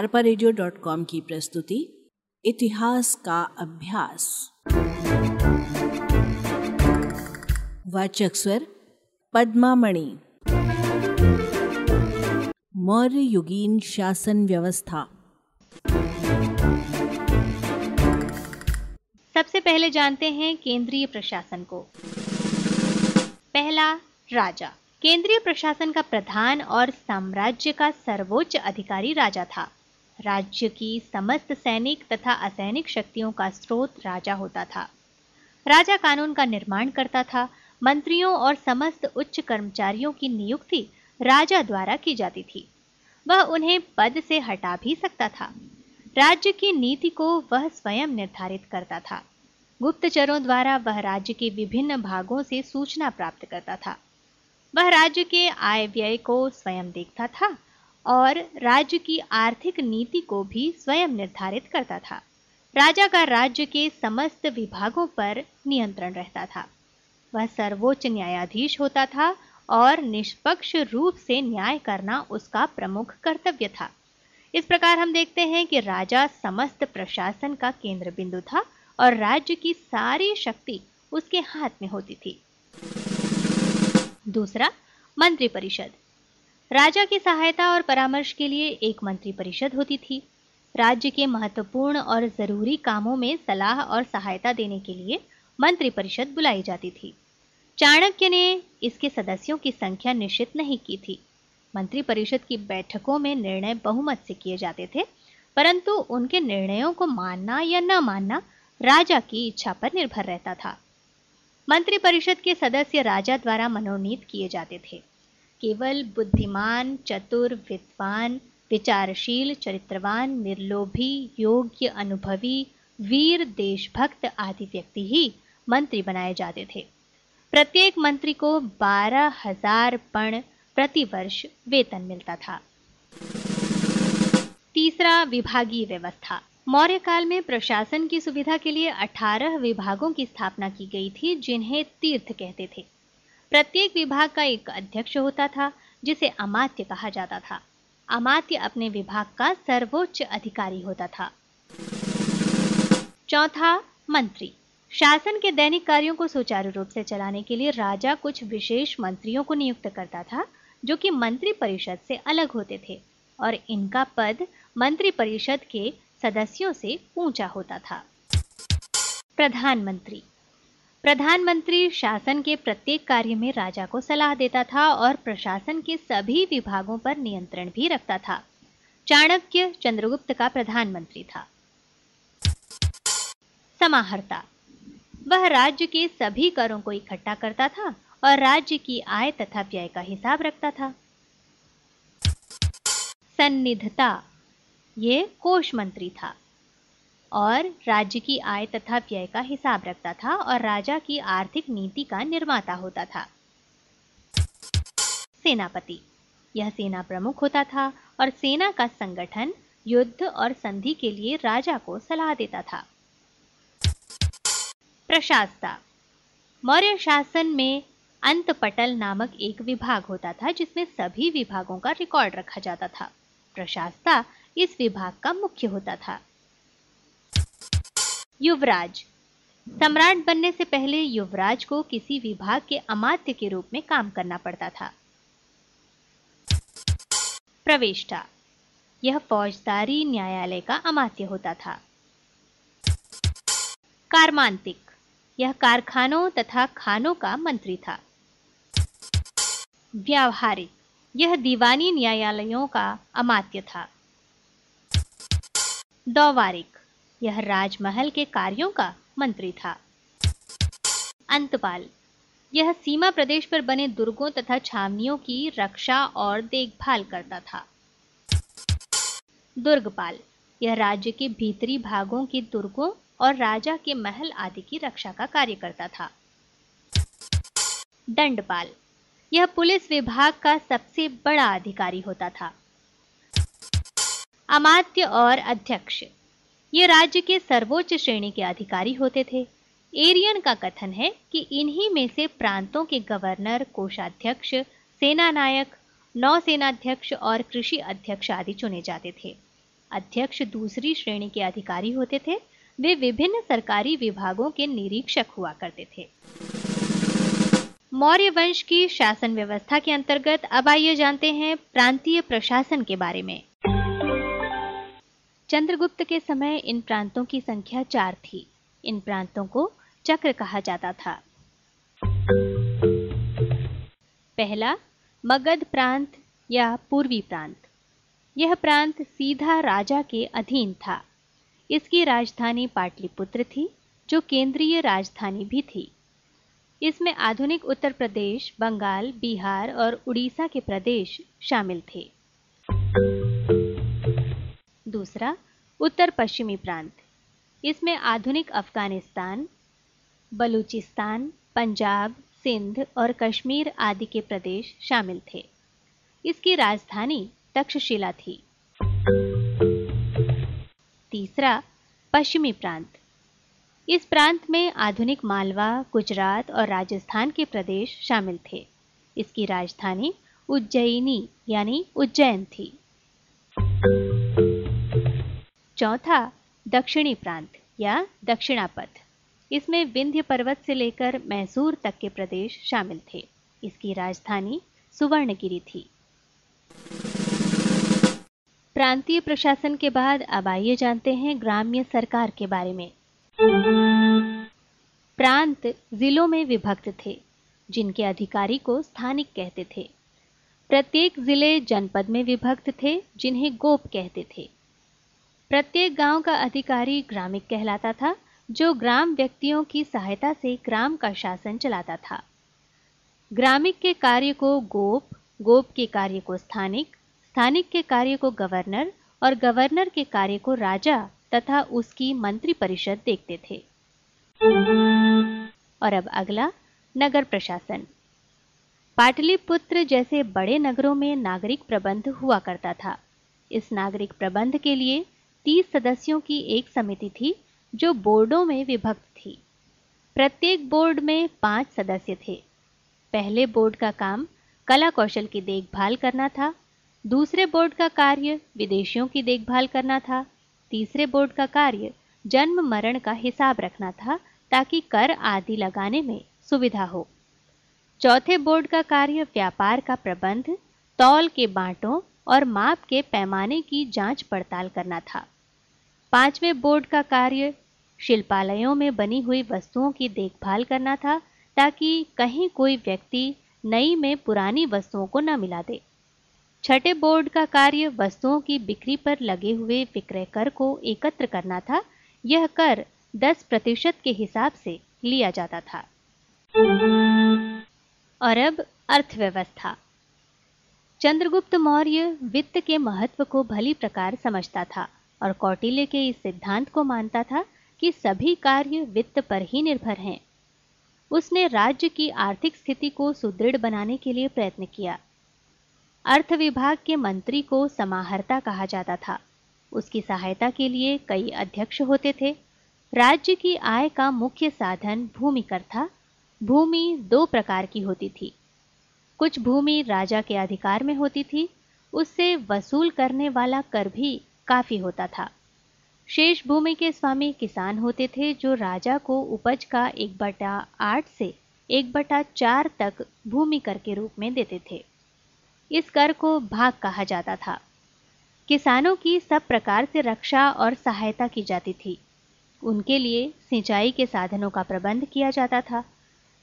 अरपा की प्रस्तुति, इतिहास का अभ्यास। वाचक स्वर, पद्मामणि। मौर्य युगीन शासन व्यवस्था। सबसे पहले जानते हैं केंद्रीय प्रशासन को। पहला, राजा। केंद्रीय प्रशासन का प्रधान और साम्राज्य का सर्वोच्च अधिकारी राजा था। राज्य की समस्त सैनिक तथा असैनिक शक्तियों का स्रोत राजा होता था। राजा कानून का निर्माण करता था। मंत्रियों और समस्त उच्च कर्मचारियों की नियुक्ति राजा द्वारा की जाती थी। वह उन्हें पद से हटा भी सकता था। राज्य की नीति को वह स्वयं निर्धारित करता था। गुप्तचरों द्वारा वह राज्य के विभिन्न भागों से सूचना प्राप्त करता था। वह राज्य के आय व्यय को स्वयं देखता था और राज्य की आर्थिक नीति को भी स्वयं निर्धारित करता था। राजा का राज्य के समस्त विभागों पर नियंत्रण रहता था। वह सर्वोच्च न्यायाधीश होता था और निष्पक्ष रूप से न्याय करना उसका प्रमुख कर्तव्य था। इस प्रकार हम देखते हैं कि राजा समस्त प्रशासन का केंद्र बिंदु था और राज्य की सारी शक्ति उसके हाथ में होती थी। दूसरा मंत्री परिषद राजा की सहायता और परामर्श के लिए एक मंत्री परिषद होती थी। राज्य के महत्वपूर्ण और ज़रूरी कामों में सलाह और सहायता देने के लिए मंत्री परिषद बुलाई जाती थी। चाणक्य ने इसके सदस्यों की संख्या निश्चित नहीं की थी। मंत्री परिषद की बैठकों में निर्णय बहुमत से किए जाते थे, परंतु उनके निर्णयों को मानना या न मानना राजा की इच्छा पर निर्भर रहता था। मंत्रिपरिषद के सदस्य राजा द्वारा मनोनीत किए जाते थे। केवल बुद्धिमान, चतुर, विद्वान, विचारशील, चरित्रवान, निर्लोभी, योग्य, अनुभवी, वीर, देशभक्त आदि व्यक्ति ही मंत्री बनाए जाते थे। प्रत्येक मंत्री को बारह हज़ार पण प्रति वर्ष वेतन मिलता था। तीसरा विभागीय व्यवस्था। मौर्य काल में प्रशासन की सुविधा के लिए 18 विभागों की स्थापना की गई थी, जिन्हें तीर्थ कहते थे। प्रत्येक विभाग का एक अध्यक्ष होता था, जिसे अमात्य कहा जाता था। अमात्य अपने विभाग का सर्वोच्च अधिकारी होता था। चौथा, मंत्री। शासन के दैनिक कार्यों को सुचारू रूप से चलाने के लिए राजा कुछ विशेष मंत्रियों को नियुक्त करता था, जो कि मंत्री परिषद से अलग होते थे, और इनका पद मंत्री परिषद के सदस्यों से ऊँचा होता था। प्रधानमंत्री। प्रधानमंत्री शासन के प्रत्येक कार्य में राजा को सलाह देता था और प्रशासन के सभी विभागों पर नियंत्रण भी रखता था। चाणक्य चंद्रगुप्त का प्रधानमंत्री था। समाहर्ता। वह राज्य के सभी करों को इकट्ठा करता था और राज्य की आय तथा व्यय का हिसाब रखता था। सन्निधता। ये कोष मंत्री था। और राज्य की आय तथा व्यय का हिसाब रखता था और राजा की आर्थिक नीति का निर्माता होता था। सेनापति। यह सेना प्रमुख होता था और सेना का संगठन युद्ध और संधि के लिए राजा को सलाह देता था। प्रशासता। मौर्य शासन में अंत पटल नामक एक विभाग होता था जिसमें सभी विभागों का रिकॉर्ड रखा जाता था। प्रशासता इस विभाग का मुख्य होता था। युवराज। सम्राट बनने से पहले युवराज को किसी विभाग के अमात्य के रूप में काम करना पड़ता था। प्रवेष्टा। यह फौजदारी न्यायालय का अमात्य होता था। कारमांतिक। यह कारखानों तथा खानों का मंत्री था। व्यावहारिक। यह दीवानी न्यायालयों का अमात्य था। दौवारिक। यह राजमहल के कार्यों का मंत्री था। अंतपाल, यह सीमा प्रदेश पर बने दुर्गों तथा छावनियों की रक्षा और देखभाल करता था। दुर्गपाल, यह राज्य के भीतरी भागों के दुर्गों और राजा के महल आदि की रक्षा का कार्य करता था। दंडपाल, यह पुलिस विभाग का सबसे बड़ा अधिकारी होता था। अमात्य और अध्यक्ष ये राज्य के सर्वोच्च श्रेणी के अधिकारी होते थे। एरियन का कथन है कि इन्हीं में से प्रांतों के गवर्नर, कोषाध्यक्ष सेना नायक नौसेनाध्यक्ष और कृषि अध्यक्ष आदि चुने जाते थे। अध्यक्ष दूसरी श्रेणी के अधिकारी होते थे। वे विभिन्न सरकारी विभागों के निरीक्षक हुआ करते थे। मौर्य वंश की शासन व्यवस्था के अंतर्गत अब आइए जानते हैं प्रांतीय प्रशासन के बारे में। चंद्रगुप्त के समय इन प्रांतों की संख्या चार थी। इन प्रांतों को चक्र कहा जाता था। पहला, मगध प्रांत या पूर्वी प्रांत। यह प्रांत सीधा राजा के अधीन था। इसकी राजधानी पाटलिपुत्र थी, जो केंद्रीय राजधानी भी थी। इसमें आधुनिक उत्तर प्रदेश, बंगाल, बिहार और उड़ीसा के प्रदेश शामिल थे। दूसरा उत्तर पश्चिमी प्रांत। इसमें आधुनिक अफ़गानिस्तान, बलूचिस्तान, पंजाब, सिंध और कश्मीर आदि के प्रदेश शामिल थे। इसकी राजधानी तक्षशिला थी। तीसरा, पश्चिमी प्रांत। इस प्रांत में आधुनिक मालवा, गुजरात और राजस्थान के प्रदेश शामिल थे। इसकी राजधानी उज्जैनी, यानी उज्जैन थी। चौथा दक्षिणी प्रांत, या दक्षिणापथ। इसमें विंध्य पर्वत से लेकर मैसूर तक के प्रदेश शामिल थे। इसकी राजधानी सुवर्णगिरी थी। प्रांतीय प्रशासन के बाद अब आइए जानते हैं ग्राम्य सरकार के बारे में। प्रांत जिलों में विभक्त थे, जिनके अधिकारी को स्थानिक कहते थे। प्रत्येक ज़िले जनपद में विभक्त थे, जिन्हें गोप कहते थे। प्रत्येक गाँव का अधिकारी ग्रामिक कहलाता था, जो ग्राम व्यक्तियों की सहायता से ग्राम का शासन चलाता था। ग्रामिक के कार्य को गोप गोप के कार्य को स्थानिक स्थानिक के कार्य को गवर्नर और गवर्नर के कार्य को राजा तथा उसकी मंत्री परिषद देखते थे। और अब अगला, नगर प्रशासन। पाटलिपुत्र जैसे बड़े नगरों में नागरिक प्रबंध हुआ करता था। इस नागरिक प्रबंध के लिए तीस सदस्यों की एक समिति थी, जो बोर्डों में विभक्त थी। प्रत्येक बोर्ड में पाँच सदस्य थे। पहले बोर्ड का काम कला कौशल की देखभाल करना था, दूसरे बोर्ड का कार्य विदेशियों की देखभाल करना था, तीसरे बोर्ड का कार्य जन्म मरण का हिसाब रखना था, ताकि कर आदि लगाने में सुविधा हो। चौथे बोर्ड का कार्य व्यापार का प्रबंध, तौल के बांटों और माप के पैमाने की जाँच पड़ताल करना था। पाँचवें बोर्ड का कार्य शिल्पालयों में बनी हुई वस्तुओं की देखभाल करना था ताकि कहीं कोई व्यक्ति नई में पुरानी वस्तुओं को न मिला दे। छठे बोर्ड का कार्य वस्तुओं की बिक्री पर लगे हुए विक्रय कर को एकत्र करना था। यह कर 10 प्रतिशत के हिसाब से लिया जाता था। और अब अर्थव्यवस्था। चंद्रगुप्त मौर्य वित्त के महत्व को भली प्रकार समझता था और कौटिल्य के इस सिद्धांत को मानता था कि सभी कार्य वित्त पर ही निर्भर हैं। उसने राज्य की आर्थिक स्थिति को सुदृढ़ बनाने के लिए प्रयत्न किया। अर्थ विभाग के मंत्री को समाहर्ता कहा जाता था। उसकी सहायता के लिए कई अध्यक्ष होते थे। राज्य की आय का मुख्य साधन भूमि कर था। भूमि दो प्रकार की होती थी। कुछ भूमि राजा के अधिकार में होती थी, उससे वसूल करने वाला कर भी काफ़ी होता था। शेष भूमि के स्वामी किसान होते थे, जो राजा को उपज का एक बटा आठ से एक बटा चार तक भूमि कर के रूप में देते थे। इस कर को भाग कहा जाता था। किसानों की सब प्रकार से रक्षा और सहायता की जाती थी। उनके लिए सिंचाई के साधनों का प्रबंध किया जाता था।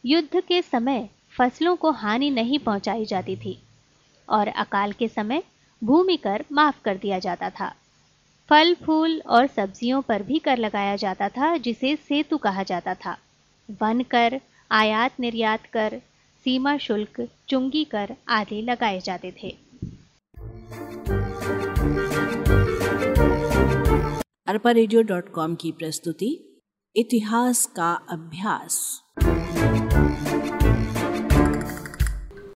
युद्ध के समय फ़सलों को हानि नहीं पहुंचाई जाती थी और अकाल के समय भूमि कर माफ़ कर दिया जाता था। फल, फूल और सब्जियों पर भी कर लगाया जाता था, जिसे सेतु कहा जाता था। वन कर, आयात निर्यात कर, सीमा शुल्क, चुंगी कर आदि लगाए जाते थे। अरपा की प्रस्तुति, इतिहास का अभ्यास।